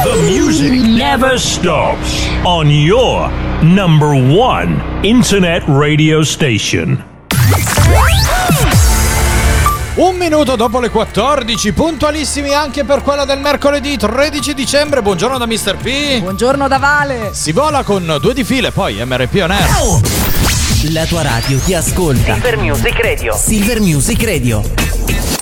The music never stops on your number one internet radio station. Un minuto dopo le 14, puntualissimi anche per quella del mercoledì 13 dicembre. Buongiorno da Mr. P. Buongiorno da Vale. Si vola con due di file, poi MRP On Air. La tua radio ti ascolta. Silver Music Radio. Silver Music Radio.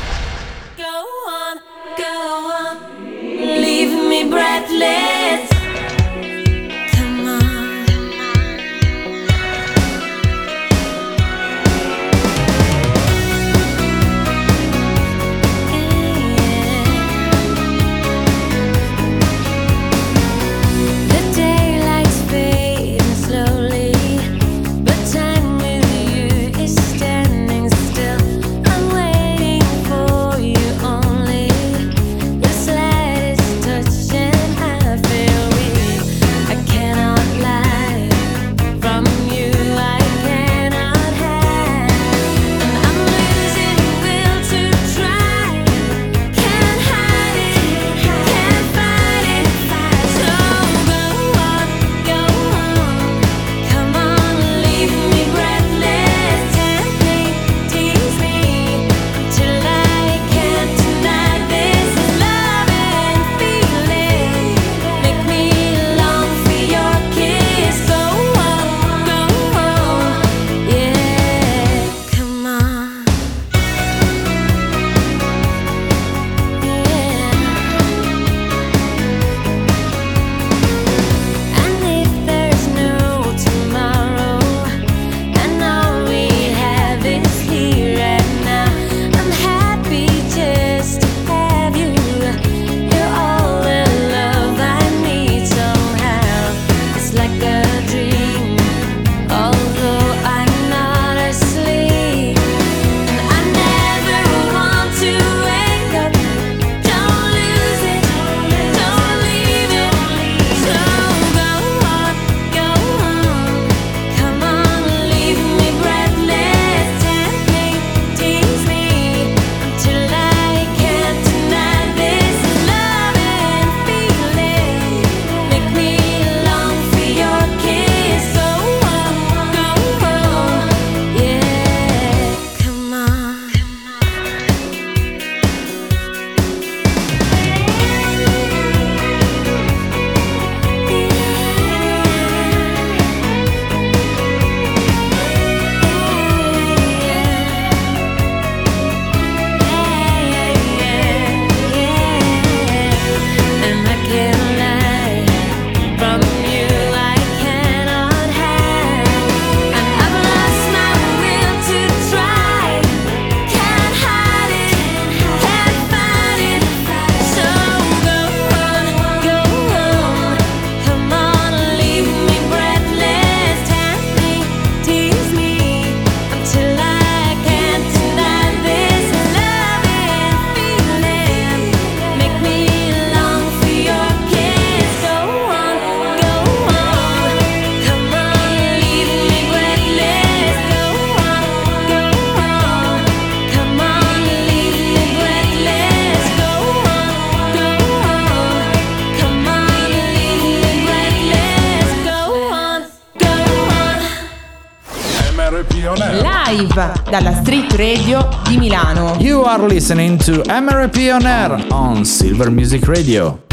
Are listening to MRP On Air on Silver Music Radio.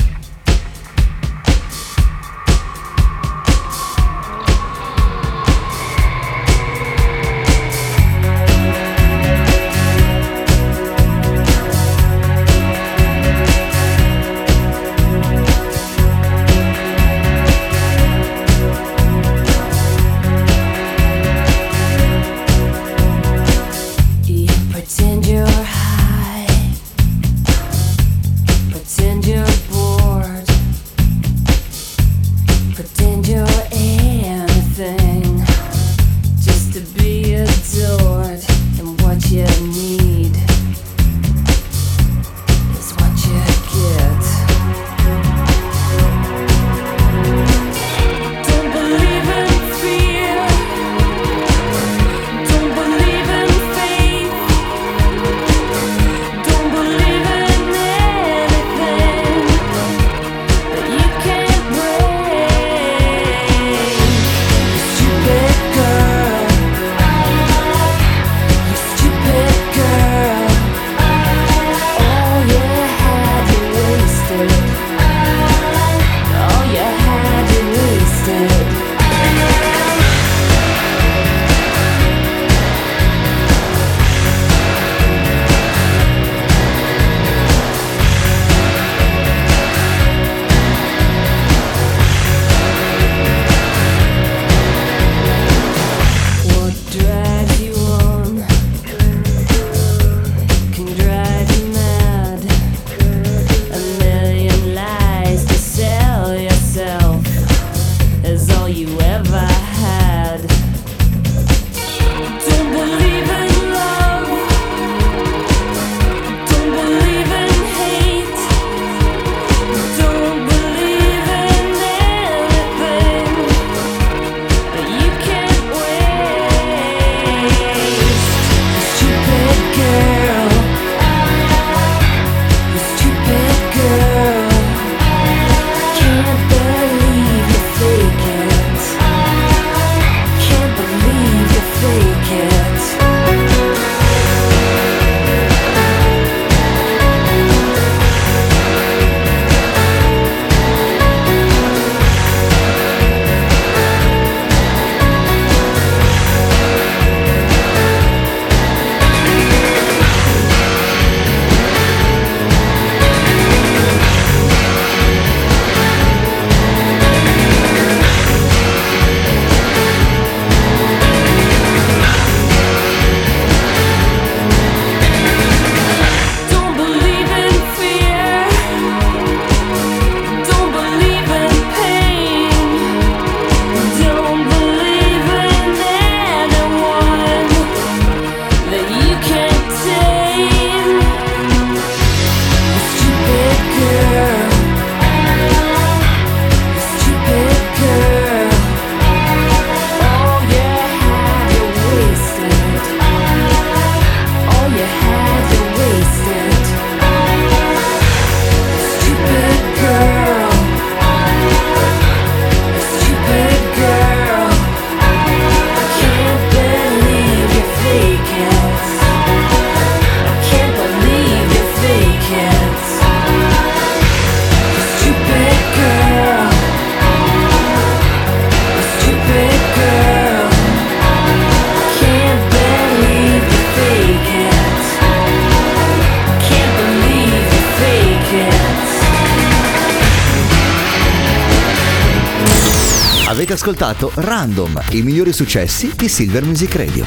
Avete ascoltato Random, i migliori successi di Silver Music Radio.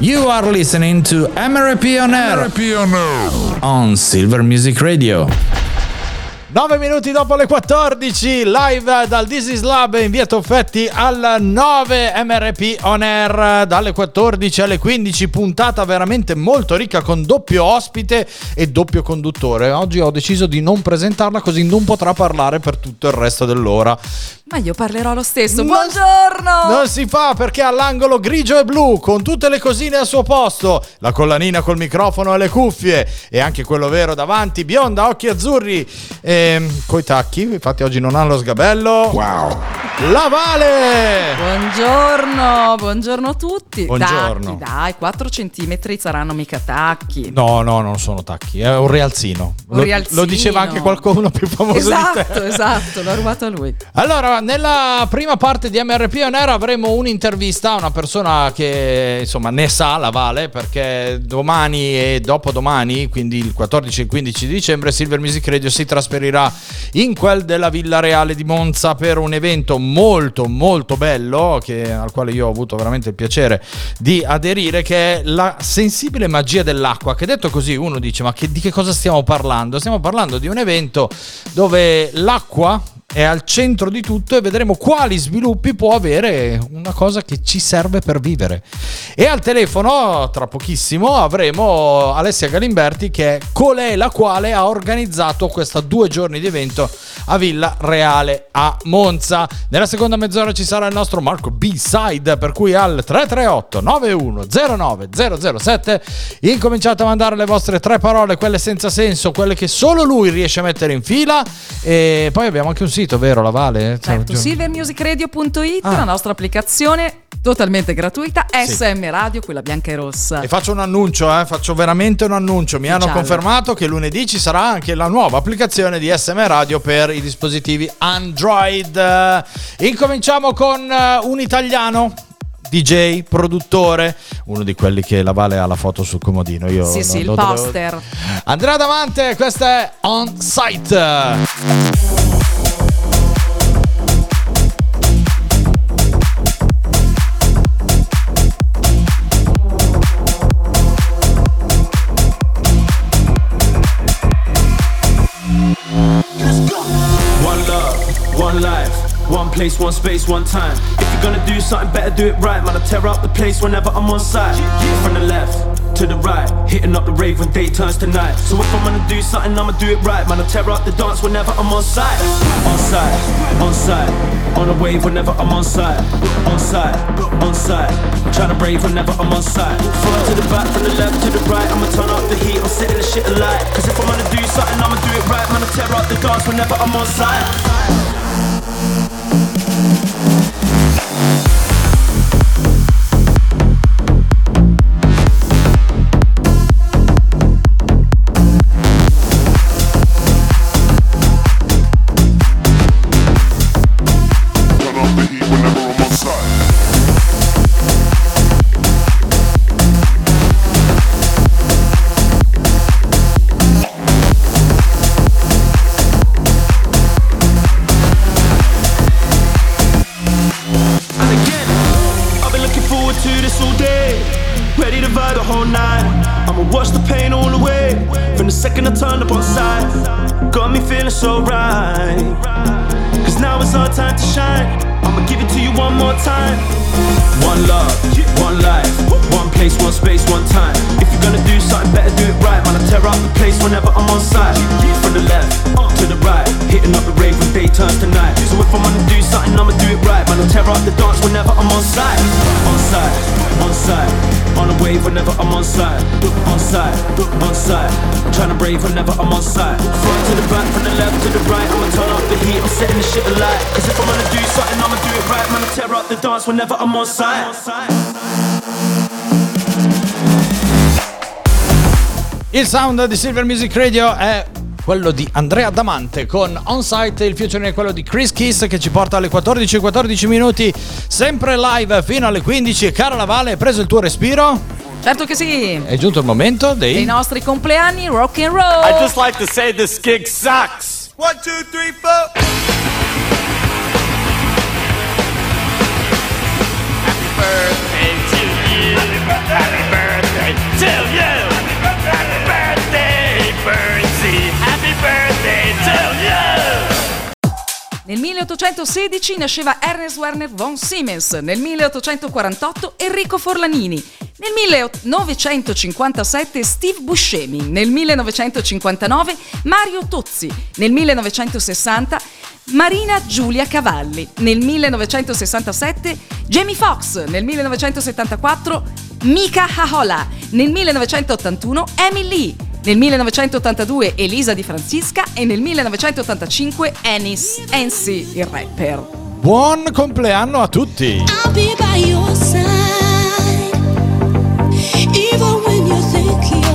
You are listening to MRP on Air on Silver Music Radio. 9 minuti dopo le 14, live dal is Lab in via Toffetti al 9 MRP on air dalle 14 alle 15, puntata veramente molto ricca con doppio ospite e doppio conduttore. Oggi ho deciso di non presentarla così non potrà parlare per tutto il resto dell'ora. Ma io parlerò lo stesso. Non- Buongiorno! Non si fa perché all'angolo grigio e blu, con tutte le cosine al suo posto, la collanina col microfono e le cuffie e anche quello vero davanti, bionda, occhi azzurri, ehm, coi tacchi, infatti oggi non ha lo sgabello. Wow. La Vale! Buongiorno, buongiorno a tutti. Buongiorno. Tacchi, dai, 4 centimetri saranno mica tacchi. No, no, non sono tacchi, è un rialzino. Un Lo- rialzino. Lo, diceva anche qualcuno più famoso di te. Esatto, esatto, l'ha rubato a lui. Allora, nella prima parte di MRP On Air avremo un'intervista a una persona che insomma ne sa la Vale perché domani e dopodomani, quindi il 14 e il 15 di dicembre, Silver Music Radio si trasferirà in quel della Villa Reale di Monza per un evento molto molto bello che- al quale io ho avuto veramente il piacere di aderire che è la sensibile magia dell'acqua che detto così uno dice ma che- di che cosa stiamo parlando? Stiamo parlando di un evento dove l'acqua è al centro di tutto e vedremo quali sviluppi può avere una cosa che ci serve per vivere. E al telefono, tra pochissimo, avremo Alessia Galimberti che è colei la quale ha organizzato questa due giorni di evento a Villa Reale a Monza. Nella seconda mezz'ora ci sarà il nostro Marco B-Side, per cui al 338 9109 007 incominciate a mandare le vostre tre parole, quelle senza senso, quelle che solo lui riesce a mettere in fila. E poi abbiamo anche un sito, vero, la Vale? Certo, silvermusicradio.it, Ah. la nostra applicazione totalmente gratuita, Sì. SM Radio, quella bianca e rossa. E faccio un annuncio, eh, faccio veramente un annuncio. Mi hanno Ufficiale. confermato che lunedì ci sarà anche la nuova applicazione di SM Radio per i dispositivi Android. Incominciamo con eh, un italiano. DJ, produttore, uno di quelli che la Vale ha la foto sul comodino. Io Sì, sì, il lo dovevo- poster. Andrea Davante, questa è On Site. Place, one space, one time. If you're gonna do something better, do it right. Man, I tear up the place whenever I'm on site. From the left to the right, hitting up the rave when day turns to night. So if I'm gonna do something, I'ma do it right. Man, I tear up the dance whenever I'm on site. On site, on site, on a wave whenever I'm on site. On site, on site, trying to brave whenever I'm on site. Front to the back, from the left to the right, I'ma turn up the heat, I'm setting the shit alight. Cause if I'm gonna do something, I'ma do it right. Man, I tear up the dance whenever I'm on site. Sound di Silver Music Radio è quello di Andrea Damante con On-Site, il featuring è quello di Chris Kiss che ci porta alle 14 14 minuti, sempre live fino alle 15. Cara Lavale, hai preso il tuo respiro? Certo che sì. È giunto il momento Dei dei... nostri compleanni rock and roll. I just like to say this gig sucks. One, two, three, four. birthday to you. Happy birthday to you. Nel 1816 nasceva Ernest Werner von Siemens, nel 1848 Enrico Forlanini, nel 1957 Steve Buscemi, nel 1959 Mario Tozzi, nel 1960 Marina Giulia Cavalli, nel 1967 Jamie Foxx, nel 1974 Mika Hahola, nel 1981 Emily Lee, nel 1982 Elisa Di Francisca e nel 1985 Ennis Ensi, il rapper. Buon compleanno a tutti! I'll be by your side, even when you think you're all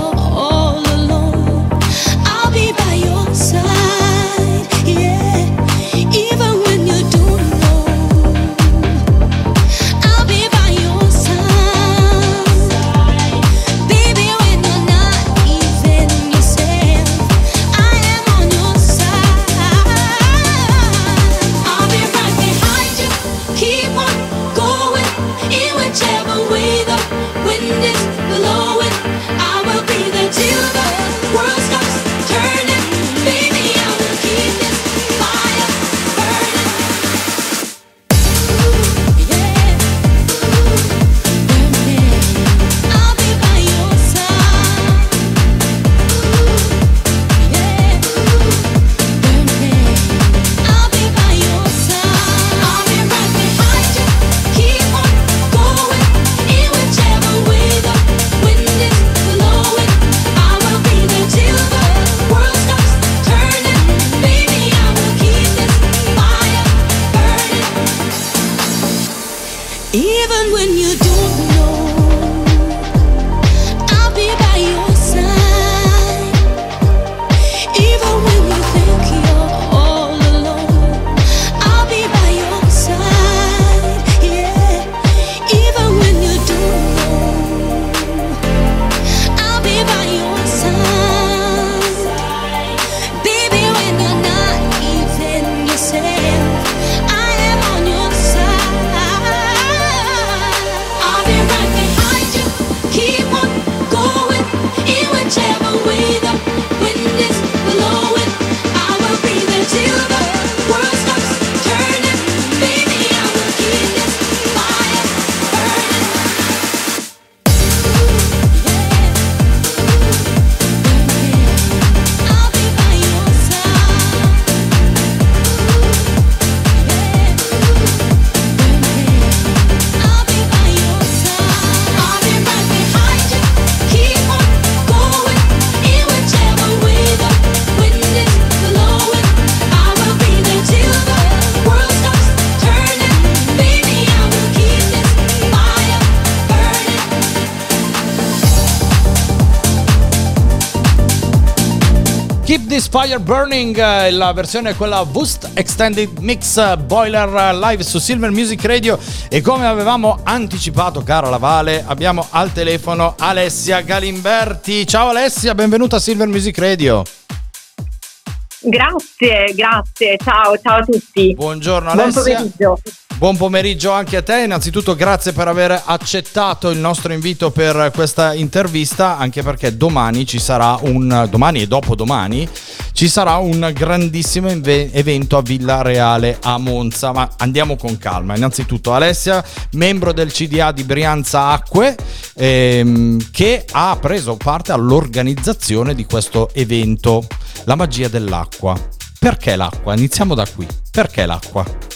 Fire Burning, eh, la versione è quella Boost Extended Mix eh, Boiler eh, live su Silver Music Radio e come avevamo anticipato cara Lavale abbiamo al telefono Alessia Galimberti. Ciao Alessia, benvenuta a Silver Music Radio. Grazie, grazie, ciao, ciao a tutti. Buongiorno Buon Alessia. pomeriggio. Buon pomeriggio anche a te, innanzitutto grazie per aver accettato il nostro invito per questa intervista, anche perché domani ci sarà un, domani e dopodomani, ci sarà un grandissimo inve- evento a Villa Reale a Monza, ma andiamo con calma. Innanzitutto Alessia, membro del CDA di Brianza Acque, ehm, che ha preso parte all'organizzazione di questo evento, la magia dell'acqua. Perché l'acqua? Iniziamo da qui. Perché l'acqua?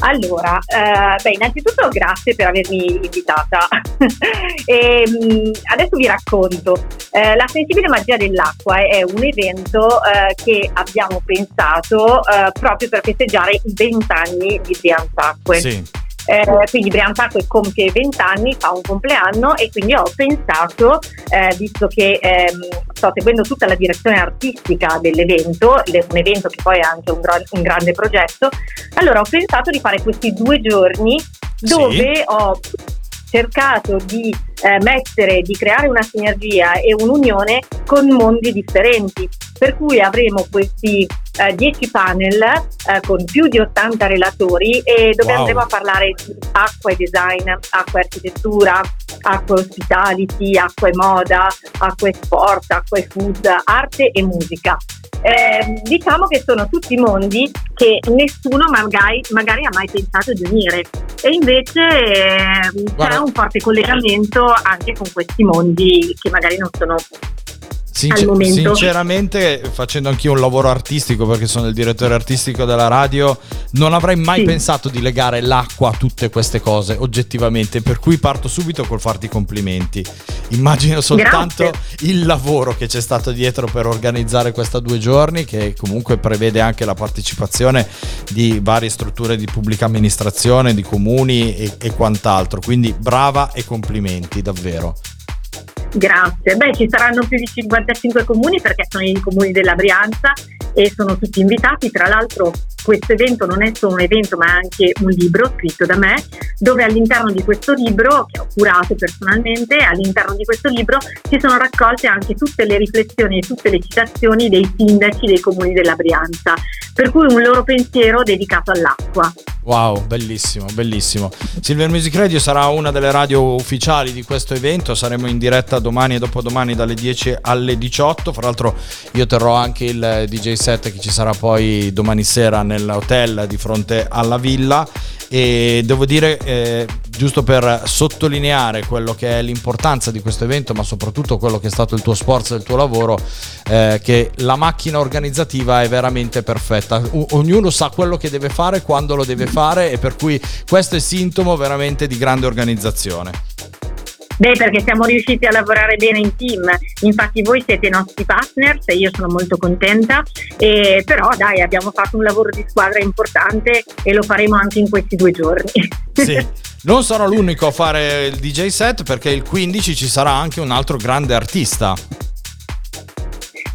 Allora, eh, beh, innanzitutto grazie per avermi invitata. e, mh, adesso vi racconto. Eh, la sensibile magia dell'acqua è un evento eh, che abbiamo pensato eh, proprio per festeggiare i 20 anni di Brianza Acque. Sì. Eh, quindi Brianzacque compie 20 anni, fa un compleanno e quindi ho pensato, eh, visto che ehm, sto seguendo tutta la direzione artistica dell'evento, le- un evento che poi è anche un, gro- un grande progetto, allora ho pensato di fare questi due giorni dove ho cercato di eh, mettere, di creare una sinergia e un'unione con mondi differenti. Per cui avremo questi eh, 10 panel eh, con più di 80 relatori e dove Wow. andremo a parlare di acqua e design, acqua e architettura, acqua e hospitality, acqua e moda, acqua e sport, acqua e food, arte e musica. Eh, diciamo che sono tutti mondi che nessuno magari, magari ha mai pensato di unire. E invece eh, c'è un forte collegamento anche con questi mondi che magari non sono Sincer-. Sinceramente, facendo anch'io un lavoro artistico, perché sono il direttore artistico della radio, non avrei mai Sì. pensato di legare l'acqua a tutte queste cose, oggettivamente. Per cui parto subito col farti i complimenti. Immagino soltanto Grazie. il lavoro che c'è stato dietro per organizzare questa due giorni, che comunque prevede anche la partecipazione di varie strutture di pubblica amministrazione, di comuni e, e quant'altro. Quindi brava e complimenti, davvero. Grazie. Beh, ci saranno più di 55 comuni perché sono i comuni della Brianza e sono tutti invitati. Tra l'altro questo evento non è solo un evento ma è anche un libro scritto da me dove all'interno di questo libro, che ho curato personalmente, all'interno di questo libro ci sono raccolte anche tutte le riflessioni e tutte le citazioni dei sindaci dei comuni della Brianza, per cui un loro pensiero dedicato all'acqua. Wow, bellissimo, bellissimo. Silver Music Radio sarà una delle radio ufficiali di questo evento, saremo in diretta domani e dopodomani dalle 10 alle 18, fra l'altro io terrò anche il DJ set che ci sarà poi domani sera nell'hotel di fronte alla villa e devo dire, eh, giusto per sottolineare quello che è l'importanza di questo evento, ma soprattutto quello che è stato il tuo sforzo e il tuo lavoro, eh, che la macchina organizzativa è veramente perfetta. O- ognuno sa quello che deve fare, quando lo deve fare e per cui questo è sintomo veramente di grande organizzazione. Beh, perché siamo riusciti a lavorare bene in team, infatti voi siete i nostri partners e io sono molto contenta, e però dai abbiamo fatto un lavoro di squadra importante e lo faremo anche in questi due giorni. Sì. Non sarò l'unico a fare il DJ set perché il 15 ci sarà anche un altro grande artista.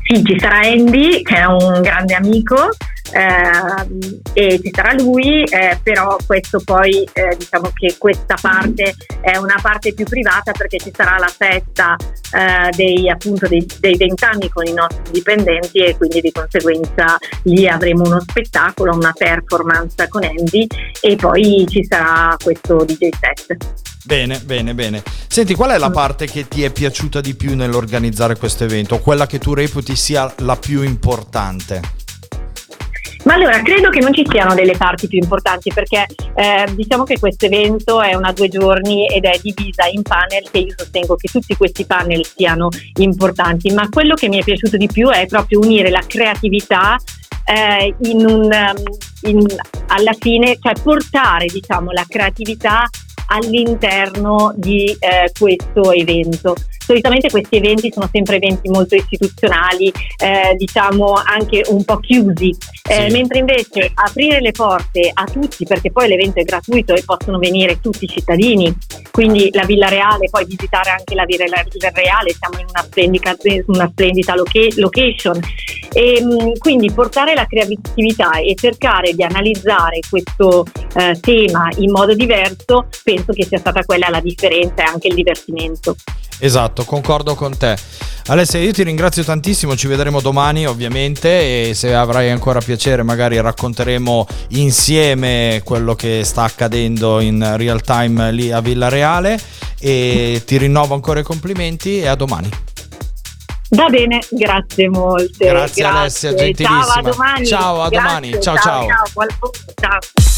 Sì, ci sarà Andy che è un grande amico ehm, e ci sarà lui, eh, però questo poi eh, diciamo che questa parte è una parte più privata perché ci sarà la festa eh, dei appunto dei, dei 20 anni con i nostri dipendenti e quindi di conseguenza lì avremo uno spettacolo, una performance con Andy e poi ci sarà questo DJ set. Bene, bene, bene. Senti, qual è la parte che ti è piaciuta di più nell'organizzare questo evento? Quella che tu reputi sia la più importante? Ma allora credo che non ci siano delle parti più importanti perché eh, diciamo che questo evento è una due giorni ed è divisa in panel che io sostengo che tutti questi panel siano importanti, ma quello che mi è piaciuto di più è proprio unire la creatività eh, in un, um, in- alla fine, cioè portare diciamo la creatività all'interno di eh, questo evento. Solitamente questi eventi sono sempre eventi molto istituzionali, eh, diciamo anche un po' chiusi, eh, Sì. mentre invece aprire le porte a tutti, perché poi l'evento è gratuito e possono venire tutti i cittadini, quindi la Villa Reale, poi visitare anche la Villa Reale, siamo in una splendida, una splendida loca- location E mh, quindi portare la creatività e cercare di analizzare questo eh, tema in modo diverso penso che sia stata quella la differenza e anche il divertimento. Esatto, concordo con te. Alessia, io ti ringrazio tantissimo, ci vedremo domani ovviamente e se avrai ancora piacere magari racconteremo insieme quello che sta accadendo in real time lì a Villa Reale e ti rinnovo ancora i complimenti e a domani. Va bene, grazie molte. Grazie, Alessia, gentilissima. Ciao, a domani. Ciao, a Grazie, domani. Ciao, ciao. Ciao, ciao.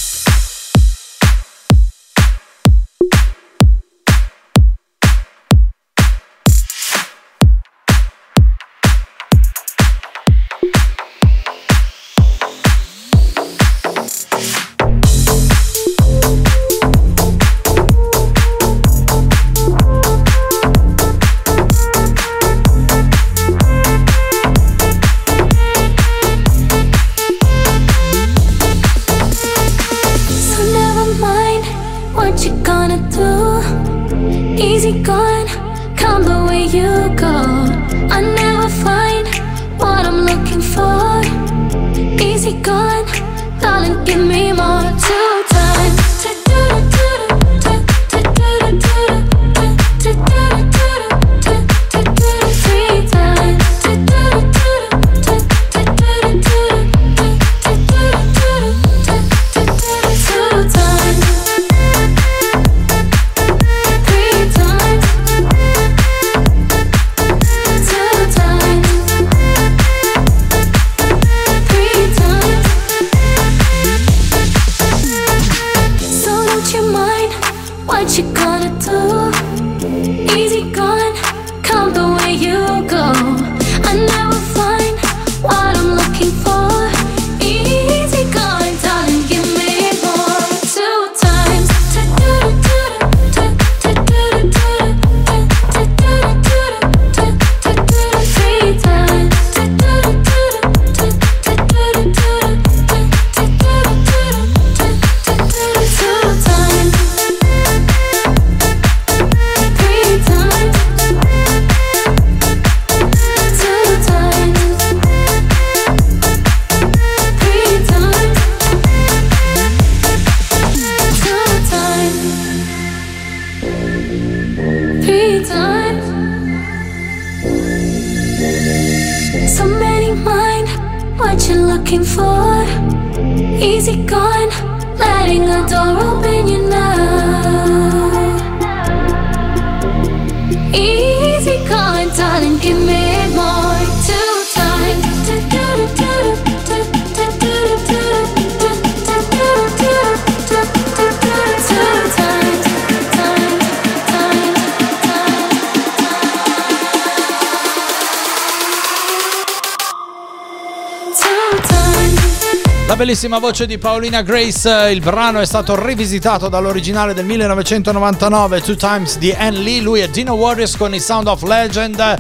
Bellissima voce di Paolina Grace, il brano è stato rivisitato dall'originale del 1999, Two Times di Anne Lee, lui è Dino Warriors con i Sound of Legend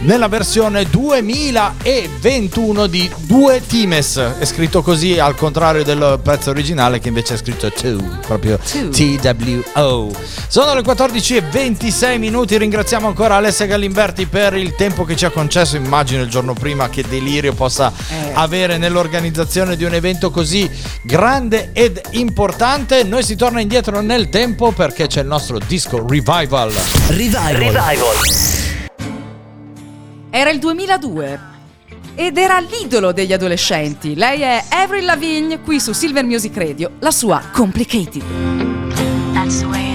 nella versione 2021 di Due Times, è scritto così al contrario del pezzo originale che invece è scritto Two, proprio T-W-O. Sono le 14.26 minuti, ringraziamo ancora Alessia Gallimberti per il tempo che ci ha concesso, immagino il giorno prima che delirio possa Eh. avere nell'organizzazione di un evento così grande ed importante. Noi si torna indietro nel tempo perché c'è il nostro disco Revival. Revival. Era il 2002 ed era l'idolo degli adolescenti. Lei è Avril Lavigne qui su Silver Music Radio, la sua Complicated. That's the way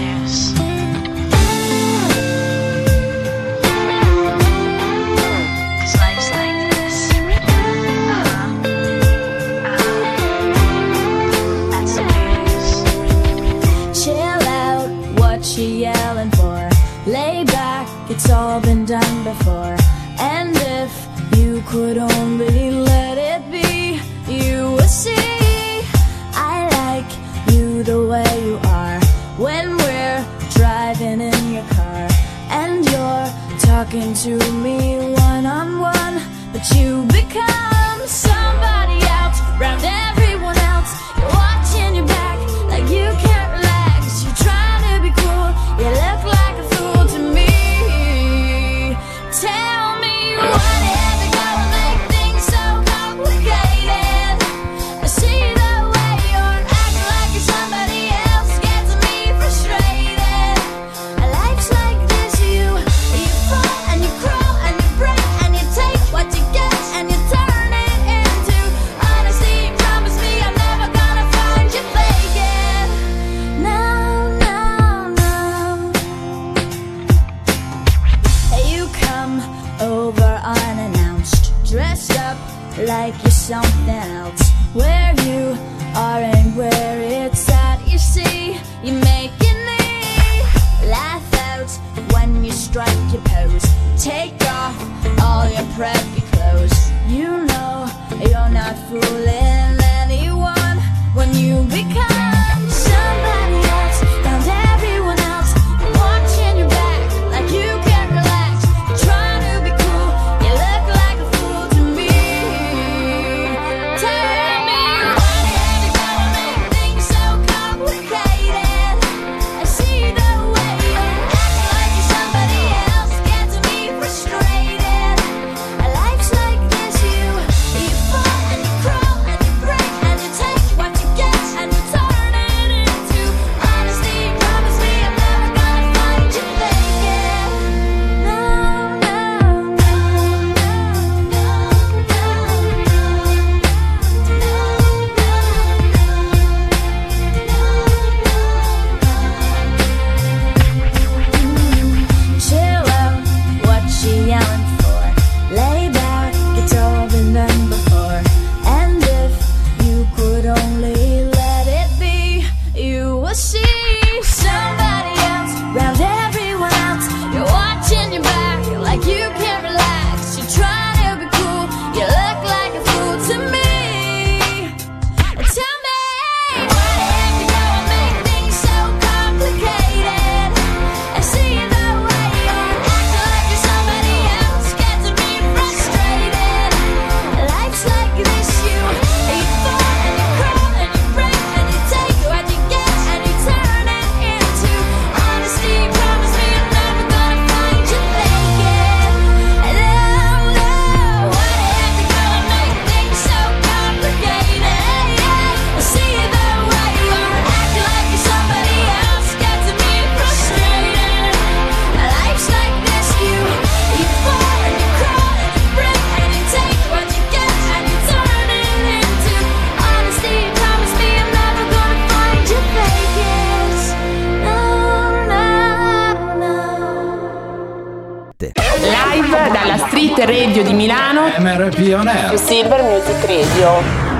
Pioner Pioner Silver Music Radio.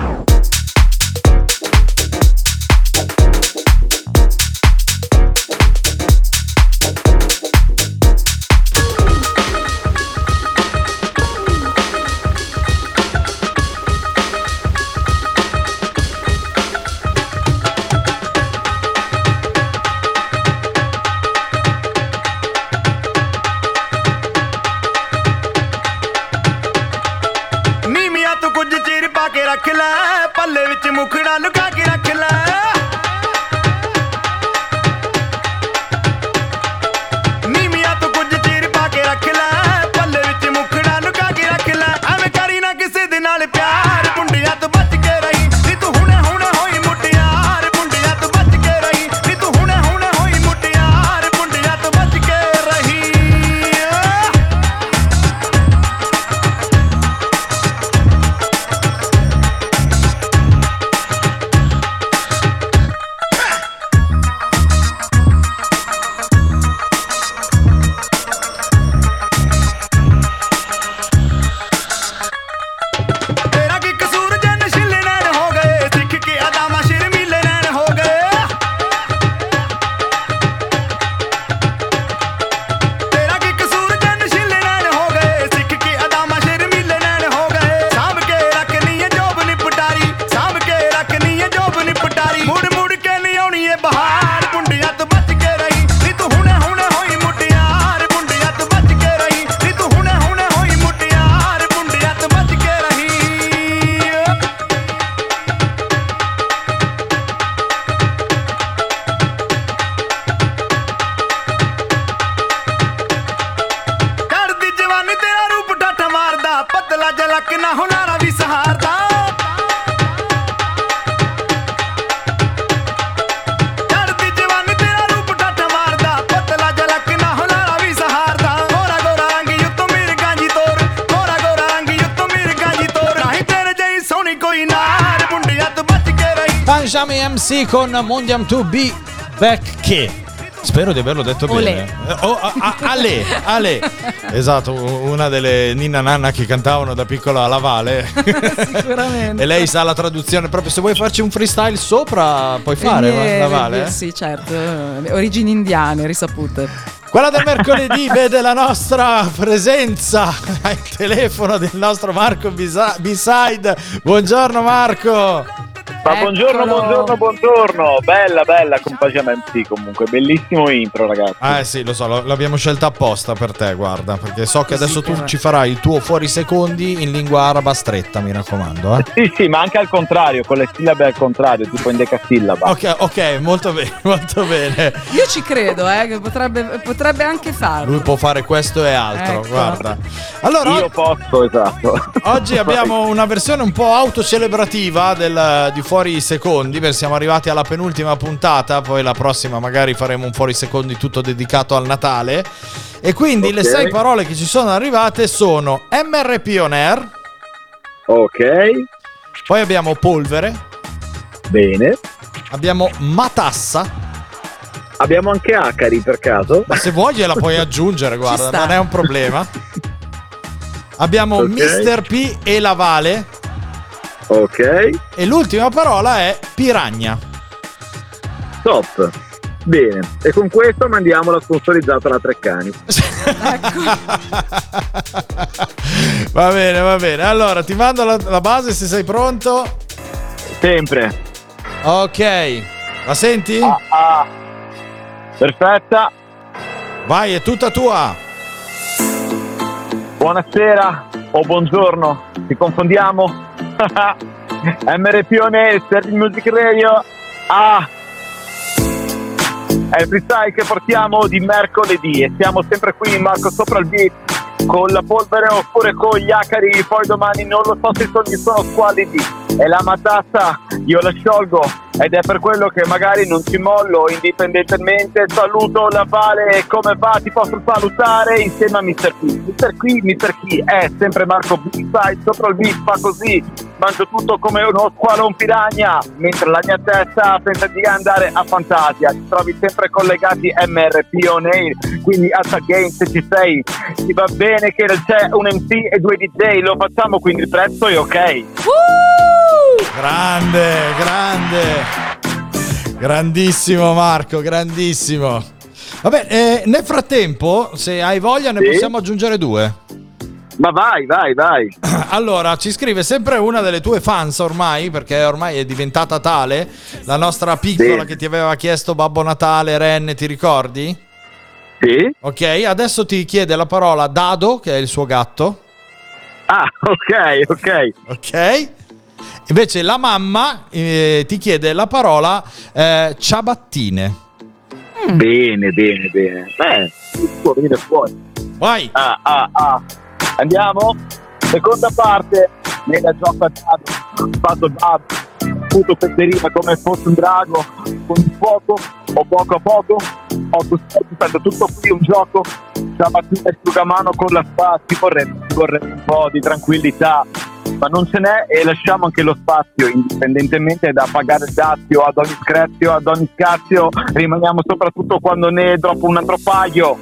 Morrissey con Mondiam to be back che Spero di averlo detto Olé. bene. Eh, oh, ale, Ale. Esatto, una delle ninna nanna che cantavano da piccola alla Vale. Sicuramente. e lei sa la traduzione proprio. Se vuoi farci un freestyle sopra, puoi fare eh, la Vale. Eh, sì, certo. Origini indiane, risapute. Quella del mercoledì vede la nostra presenza al telefono del nostro Marco Bisa- Beside. Buongiorno Marco. Ma buongiorno, buongiorno, buongiorno. Bella, bella Compagement sì, comunque. Bellissimo intro, ragazzi. Ah, eh sì, lo so, lo- l'abbiamo scelta apposta per te, guarda, perché so che adesso tu ci farai il tuo fuori secondi in lingua araba stretta, mi raccomando. Eh. Sì, sì, ma anche al contrario, con le sillabe al contrario, tipo in decasillaba. Ok, ok, molto bene, molto bene. Io ci credo, eh, che potrebbe, potrebbe anche farlo. Lui può fare questo e altro, Ecco. guarda. Allora, Io posso, esatto. Oggi abbiamo una versione un po' autocelebrativa del, di Fuori Secondi, perché siamo arrivati alla penultima puntata, poi la prossima magari faremo un Fuori Secondi tutto dedicato al Natale. E quindi le Ok. sei parole che ci sono arrivate sono MRP On Air, Ok, poi abbiamo polvere, bene. abbiamo matassa, Abbiamo anche acari per caso. ma se vuoi gliela puoi aggiungere, guarda, non è un problema. Abbiamo Ok. Mr. P e la Vale Ok, e l'ultima parola è piragna. top. Bene, e con questo mandiamo la sponsorizzata alla Treccani. Va bene, va bene. Allora, ti mando la, la base se sei pronto. Sempre. Ok. La senti? Ah, Perfetta. Vai, è tutta tua. Buonasera o buongiorno, ci confondiamo? On Air, Sergi Music Radio. Ah, è il freestyle che portiamo di mercoledì e siamo sempre qui in Marco sopra il beat con la polvere oppure con gli acari, poi domani non lo so se i sogni sono squallidi e la matassa io la sciolgo ed è per quello che magari non ci mollo indipendentemente saluto la Vale come va ti posso salutare insieme a Mr. P Mr. P, Mr. P è sempre Marco B-Side sopra il beat fa così mangio tutto come uno squalo un piragna mentre la mia testa pensa di andare a Fantasia ci trovi sempre collegati MRP on air quindi alza game se ci sei ti va bene che c'è un MC e due DJ lo facciamo quindi il prezzo è ok Grande, grande. Grandissimo Marco, grandissimo. Vabbè, eh, nel frattempo, se hai voglia, ne Sì. possiamo aggiungere due. Ma vai vai vai Allora, ci scrive sempre una delle tue fans ormai, perché ormai è diventata tale, la nostra piccola Sì. che ti aveva chiesto Babbo Natale, Ren, ti ricordi? Sì. Ok, adesso ti chiede la parola Dado, che è il suo gatto. Ah, ok, ok. Ok. Invece la mamma eh, ti chiede la parola eh, ciabattine. Bene, bene, bene. Beh, venire fuori. Vai. Ah, ah, ah. Andiamo? Seconda parte. Nella gioca dado. Fatto dado. Puto petterina come fosse un drago. Con fuoco. O poco a poco. Ho fatto tutto qui un gioco. Stamattina asciugamano con la spada. Ci vorrebbe, un po' di tranquillità. Ma non ce n'è e lasciamo anche lo spazio, indipendentemente da pagare il dazio ad ogni screzio, ad ogni scazio, rimaniamo soprattutto quando ne droppo un altro paio.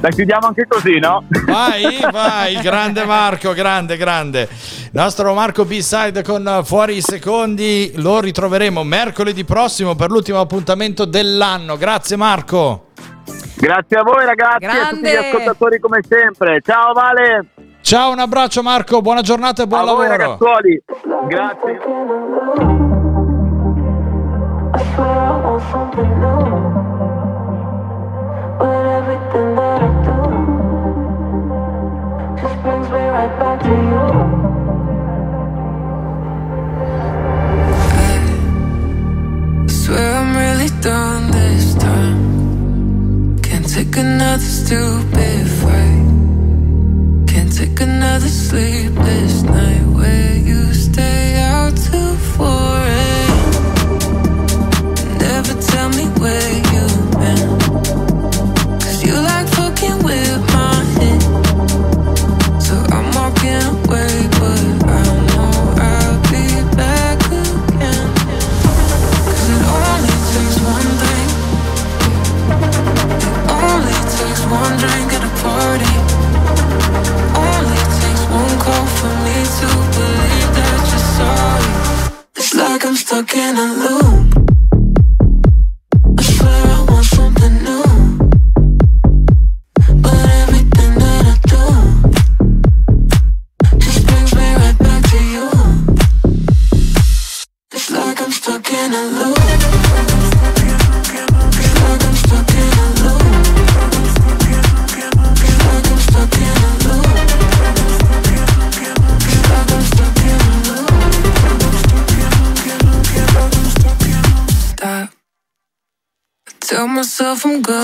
La chiudiamo anche così, no? Vai, vai, grande Marco, grande, grande. Nostro Marco B-Side con eh, Fuori i Secondi lo ritroveremo mercoledì prossimo per l'ultimo appuntamento dell'anno. Grazie Marco. Grazie a voi ragazzi e a tutti gli Grande. ascoltatori come sempre. Ciao Vale! Ciao, un abbraccio Marco, buona giornata e buon a voi lavoro. ragazzuoli! Grazie! Swear take another stupid fight. Can't take another sleepless night where you stuck in a loop. I'm gonna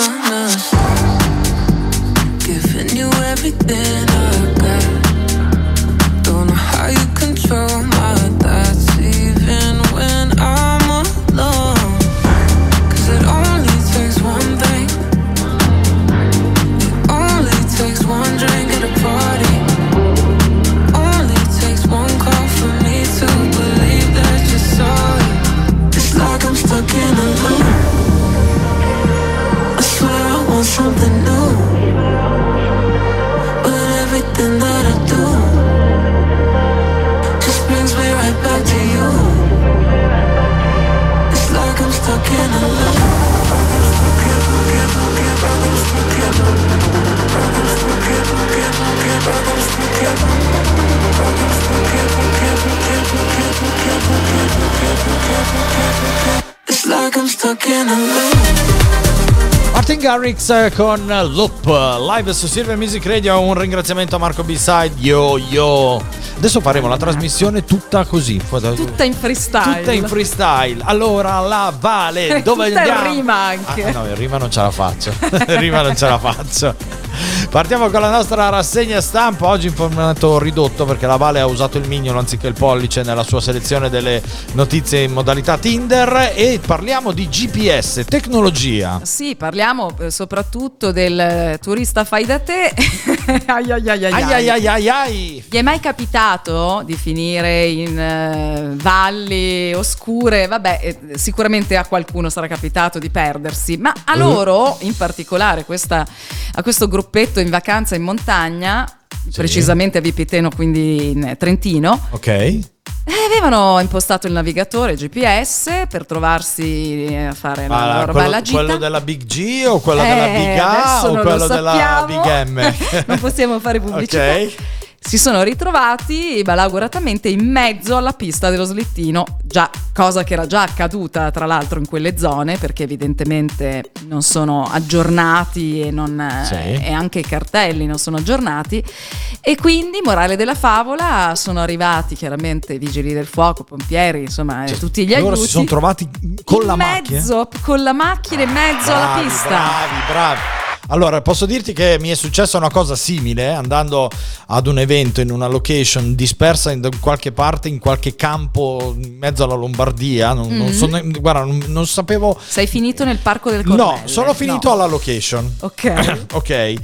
Garrix eh, con Loop live su Silver Music Radio. Un ringraziamento a Marco B-Side. Yo yo. Adesso faremo la trasmissione tutta così. Tutta in freestyle. Tutta in freestyle. Allora, la Vale, dove Tutta andiamo? rima anche. Ah, no, rima non ce la faccio. rima non ce la faccio. Partiamo con la nostra rassegna stampa. Oggi in formato ridotto perché la Vale ha usato il mignolo anziché il pollice nella sua selezione delle notizie in modalità Tinder. E parliamo di GPS, tecnologia. Sì, parliamo eh, soprattutto del eh, turista fai da te. ai, ai, ai, ai, Ai ai ai ai. Vi è mai capitato di finire in eh, valli oscure? Vabbè, sicuramente a qualcuno sarà capitato di perdersi, ma a Eh. loro, in particolare questa- a questo gruppetto in vacanza in montagna, precisamente a Vipiteno, quindi in Trentino, Ok. eh, avevano impostato il navigatore GPS per trovarsi eh, a fare la Ma loro quello, bella gita. quello della Big G o quello Eh, della Big A o quello lo della. Big M? non possiamo fare pubblicità. Ok. Si sono ritrovati malauguratamente in mezzo alla pista dello slittino, già, cosa che era già accaduta tra l'altro in quelle zone perché evidentemente non sono aggiornati e, non, Sì. e anche i cartelli non sono aggiornati e quindi morale della favola sono arrivati chiaramente i vigili del fuoco, pompieri, insomma eh, tutti gli Cioè, Loro aiuti. si sono trovati con la macchina. mezzo, con la macchina in mezzo alla Bravi, pista. Bravi, bravi. Allora, posso dirti che mi è successa una cosa simile andando ad un evento in una location dispersa in qualche parte, in qualche campo in mezzo alla Lombardia. Non, non Mhm. so guarda, non, non sapevo. Sei finito nel parco del Cornelle? No, sono finito No. alla location. Ok. ok.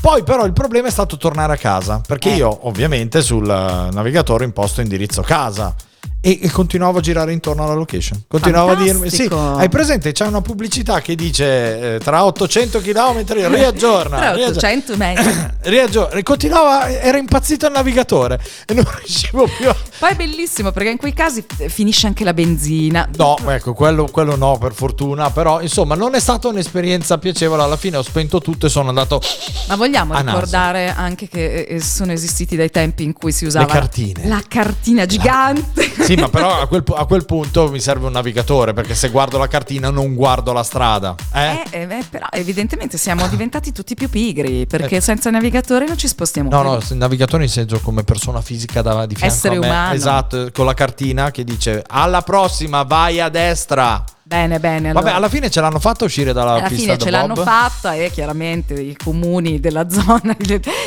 Poi però il problema è stato tornare a casa, perché Eh. io ovviamente sul eh, navigatore imposto indirizzo casa. E, e continuavo a girare intorno alla location. Continuavo a dirmi: Sì, Fantastico. hai presente? C'è una pubblicità che dice eh, tra 800 km riaggiorna. Riaggiorna. 800 metri. riaggiorna. Continuava, era impazzito il navigatore e non riuscivo più a. Poi è bellissimo perché in quei casi eh, finisce anche la benzina. No, ecco, quello, quello no, per fortuna. Però, insomma, non è stata un'esperienza piacevole. Alla fine ho spento tutto e sono andato. Ma vogliamo ricordare anche che eh, sono esistiti dei tempi in cui si usava cartine. la cartina gigante. Sì, ma però a quel, a quel punto mi serve un navigatore perché se guardo la cartina non guardo la strada. Eh? Eh, eh, però evidentemente siamo diventati tutti più pigri perché senza navigatore non ci spostiamo No, più. no, il navigatore in senso come persona fisica da, di fianco Essere a me. umano. Esatto, con la cartina che dice alla prossima vai a destra. Bene, bene. Vabbè, allora. alla fine ce l'hanno fatta uscire dalla alla pista fine ce Bob. l'hanno fatta e chiaramente i comuni della zona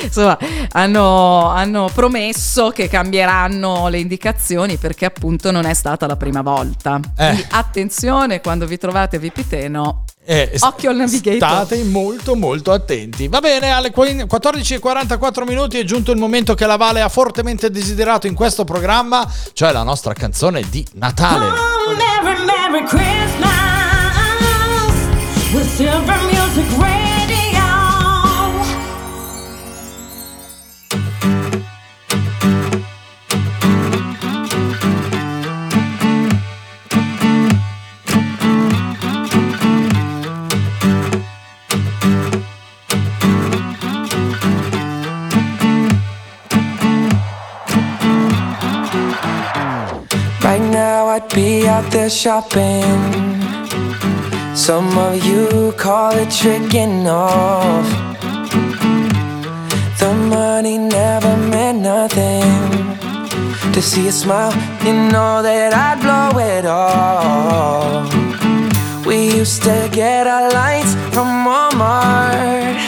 insomma, hanno, hanno promesso che cambieranno le indicazioni perché appunto non è stata la prima volta. Eh. Quindi attenzione quando vi trovate a Vipiteno. Eh, Occhio al navigator. State molto molto attenti. Va bene, alle qu- 14.44 minuti è giunto il momento che la Vale ha fortemente desiderato in questo programma, cioè la nostra canzone di Natale. Merry, Merry Christmas I'd be out there shopping. Some of you call it tricking off. The money never meant nothing. To see a smile, you know that I'd blow it all. We used to get our lights from Walmart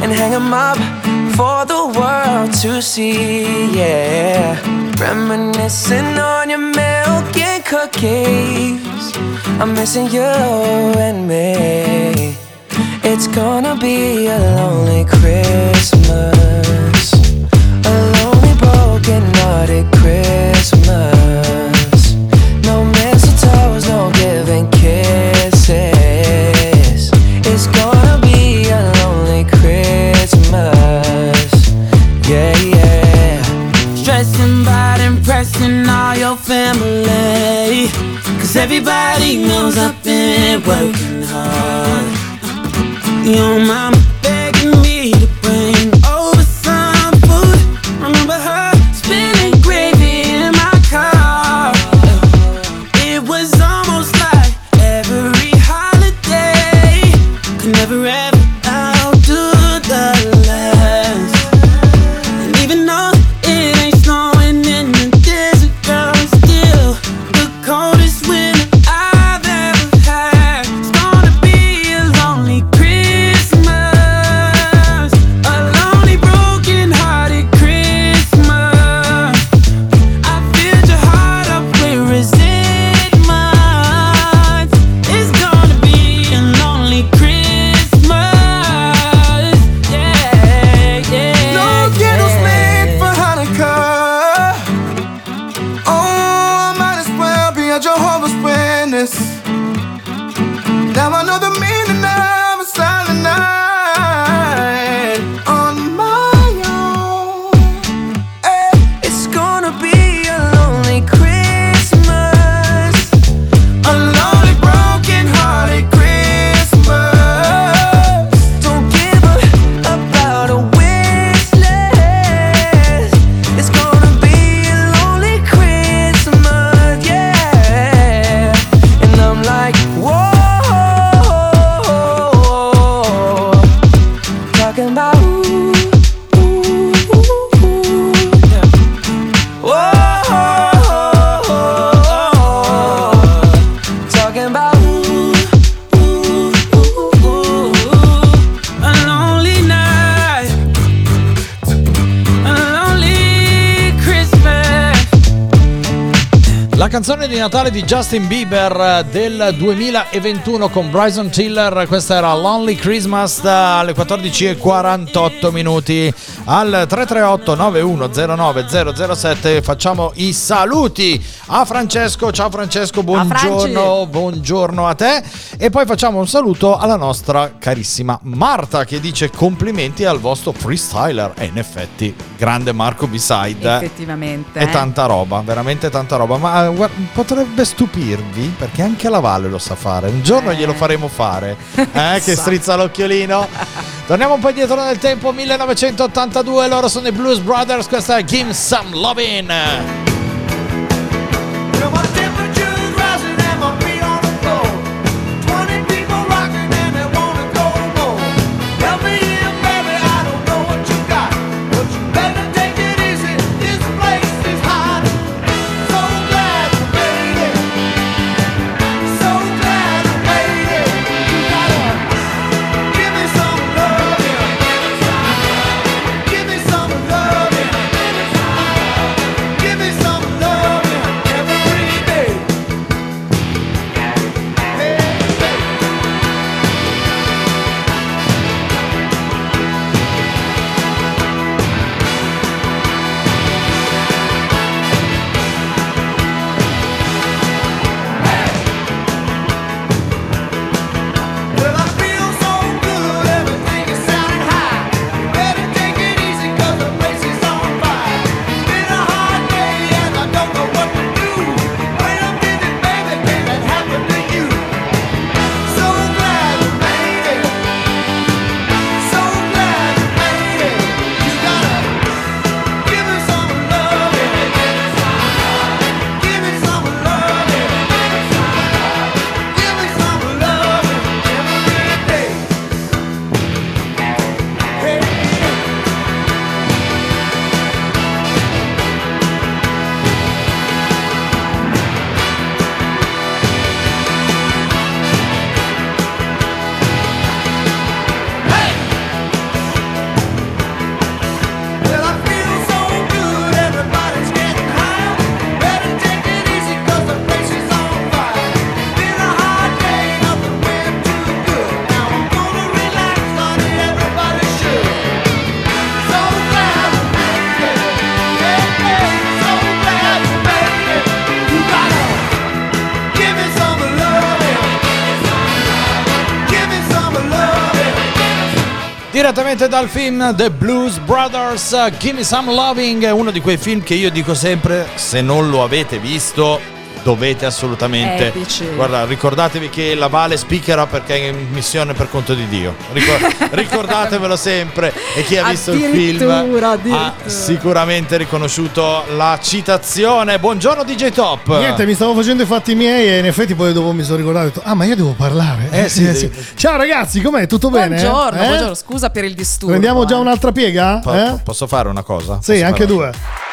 and hang them up for the world to see. Yeah, reminiscing on your milk and cookies. I'm missing you and me. It's gonna be a lonely Christmas, a lonely broken hearted Christmas. No mistletoes, no giving kisses. Everybody knows I've been working hard. Your mama di Natale di Justin Bieber eh, del 2021 con Bryson Tiller, questa era Lonely Christmas da- alle 14.48 minuti al 338 9109 007 facciamo i saluti a Francesco, ciao Francesco, buongiorno, buongiorno a te e poi facciamo un saluto alla nostra carissima Marta che dice complimenti al vostro freestyler e in effetti grande Marco Beside Effettivamente. è eh. tanta roba, veramente tanta roba. Ma eh, guarda, potrebbe stupirvi perché anche la Valle lo sa fare. Un giorno glielo faremo fare. Eh, che Sa. strizza l'occhiolino. Torniamo un po' indietro nel tempo, 1982. Loro sono i Blues Brothers. Questa è Give Some Lovin'. Direttamente dal film The Blues Brothers, uh, Gimme Some Loving, uno di quei film che io dico sempre, se non lo avete visto, dovete assolutamente... Epici. Guarda, ricordatevi che la Vale speakera perché è in missione per conto di Dio. Ricor- ricordatevelo sempre e chi ha visto il film ha sicuramente riconosciuto la citazione. Buongiorno DJ Top. Niente, mi stavo facendo i fatti miei e in effetti poi dopo mi sono ricordato, detto, ah ma io devo parlare. Eh, sì, devi- Ciao ragazzi, com'è? Tutto bene? Buongiorno, Eh? buongiorno, scusa per il disturbo. Prendiamo già eh. un'altra piega? Po- Eh? Posso fare una cosa? Sì, Posso anche fare- due.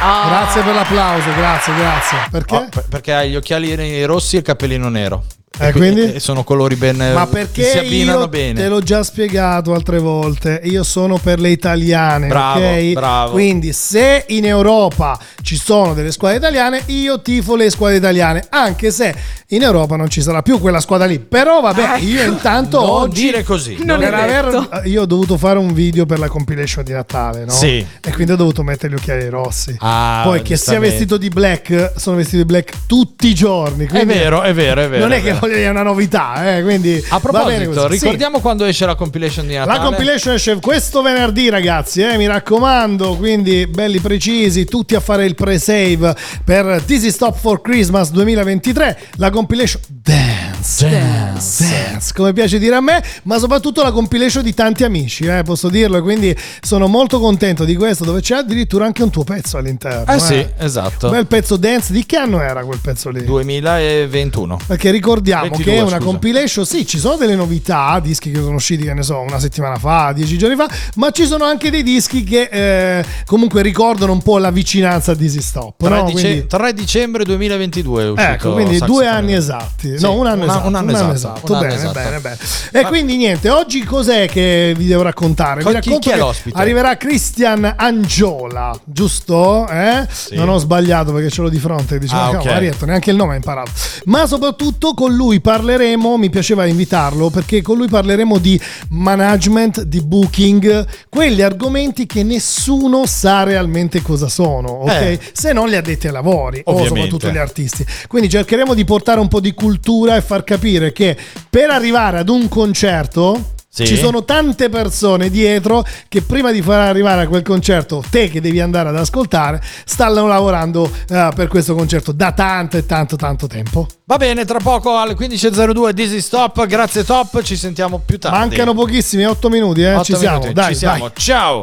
Grazie per l'applauso, grazie, grazie. Perché? Oh, per- perché hai gli occhiali rossi e il cappellino nero. Eh, E qui- quindi? sono colori ben Ma che perché si abbinano io bene. te l'ho già spiegato altre volte, io sono per le italiane, Bravo, ok? bravo. Quindi se in Europa ci sono delle squadre italiane, io tifo le squadre italiane, anche se in Europa non ci sarà più quella squadra lì. Però vabbè, io intanto Non oggi dire così. Non per è aver- detto. io ho dovuto fare un video per la compilation di Natale, no? Sì. E quindi ho dovuto mettere gli occhiali rossi. Ah, Poi che sia vestito di black, sono vestito di black tutti i giorni. È vero, è vero, è vero. Non è è che è una novità, eh, quindi A proposito, così. Sì. ricordiamo quando esce la compilation di Natale. La compilation esce questo venerdì, ragazzi. Eh, mi raccomando, quindi belli precisi, tutti a fare il pre-save per This is Stop for Christmas 2023. La compilation Dance, Dance, Dance, come piace dire a me, ma soprattutto la compilation di tanti amici, eh, posso dirlo. Quindi sono molto contento di questo, dove c'è addirittura anche un tuo pezzo all'interno. Eh sì, esatto. Bel pezzo dance. Di che anno era quel pezzo lì? 2021. Perché ricordiamo 22, che è una scusa. compilation, sì, ci sono delle novità, dischi che sono usciti, che ne so, una settimana fa, dieci giorni fa, ma ci sono anche dei dischi che eh, comunque ricordano un po' la vicinanza a Dizzy Stop. 3, no? dice- Quindi- 3 dicembre 2022 è uscito Ecco, quindi due anni esatti. Sì, no, un anno una- esatto. un anno esatto, un anno bene, esatto. bene, bene. E quindi niente, oggi cos'è che vi devo raccontare? Con Vi chi- racconto chi è che l'ospite? Arriverà Christian Angiola, giusto? Eh? Non ho sbagliato perché ce l'ho di fronte. Dicevo, Ah, cavolo, ok. Marietto, neanche il nome ha imparato. Ma soprattutto con lui parleremo, mi piaceva invitarlo, perché con lui parleremo di management, di booking, quegli argomenti che nessuno sa realmente cosa sono, ok? Eh. Se non gli addetti ai lavori o Ovviamente. soprattutto gli artisti. Quindi cercheremo di portare un po' di cultura e far capire che per arrivare ad un concerto Sì. ci sono tante persone dietro che prima di far arrivare a quel concerto, te che devi andare ad ascoltare, stanno lavorando eh, per questo concerto da tanto e tanto tanto tempo. Va bene, tra poco alle 15.02 Dizzy Stop. Grazie Top, ci sentiamo più tardi. Mancano pochissimi, 8 minuti, eh? Otto ci siamo, minuti, dai, ci siamo. dai. Ciao.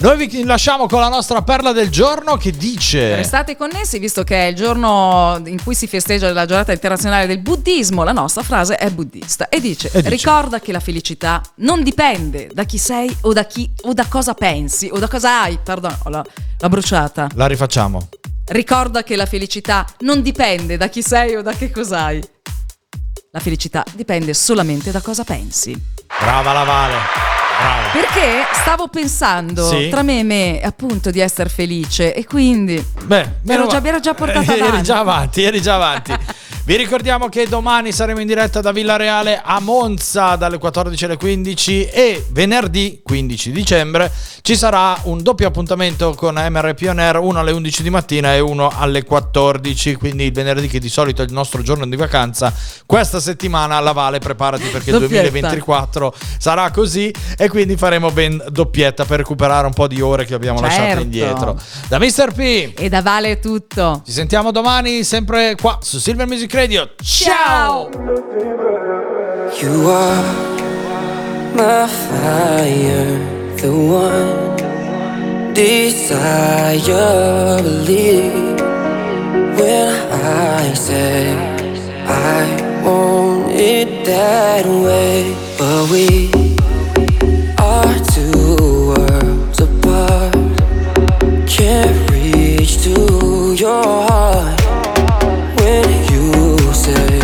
Noi vi lasciamo con la nostra perla del giorno che dice Restate connessi visto che è il giorno in cui si festeggia la giornata internazionale del buddismo, la nostra frase è buddista e dice, E dice. ricorda che la felicità non dipende da chi sei o da chi o da cosa pensi o da cosa hai, perdono, l'ho, l'ho bruciata. La rifacciamo. Ricorda che la felicità non dipende da chi sei o da che cosa hai. La felicità dipende solamente da cosa pensi. Brava la Vale. Perché stavo pensando Sì. tra me e me appunto di essere felice e quindi Beh, ero già, mi ero già portata eri avanti. già avanti, eri già avanti. Vi ricordiamo che domani saremo in diretta da Villareale a Monza dalle 14 alle 15 e venerdì 15 dicembre ci sarà un doppio appuntamento con MRP On Air, uno alle 11 di mattina e uno alle 14, quindi il venerdì che di solito è il nostro giorno di vacanza, questa settimana la Vale preparati perché il Doppietta. 2024 sarà così e quindi faremo ben doppietta per recuperare un po' di ore che abbiamo lasciato Certo. indietro. Da Mr. P E da Vale è tutto. ci sentiamo domani sempre qua su Silver Music Radio. Ciao! You are my fire, the one desire. Believe when I say I want it that way, but we are two worlds apart. Can't reach to your heart say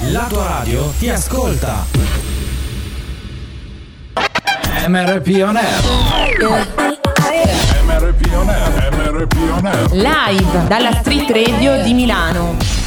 La tua radio ti ascolta. MRP On Air. MRP on air, MRP on air. Live dalla Street Radio di Milano.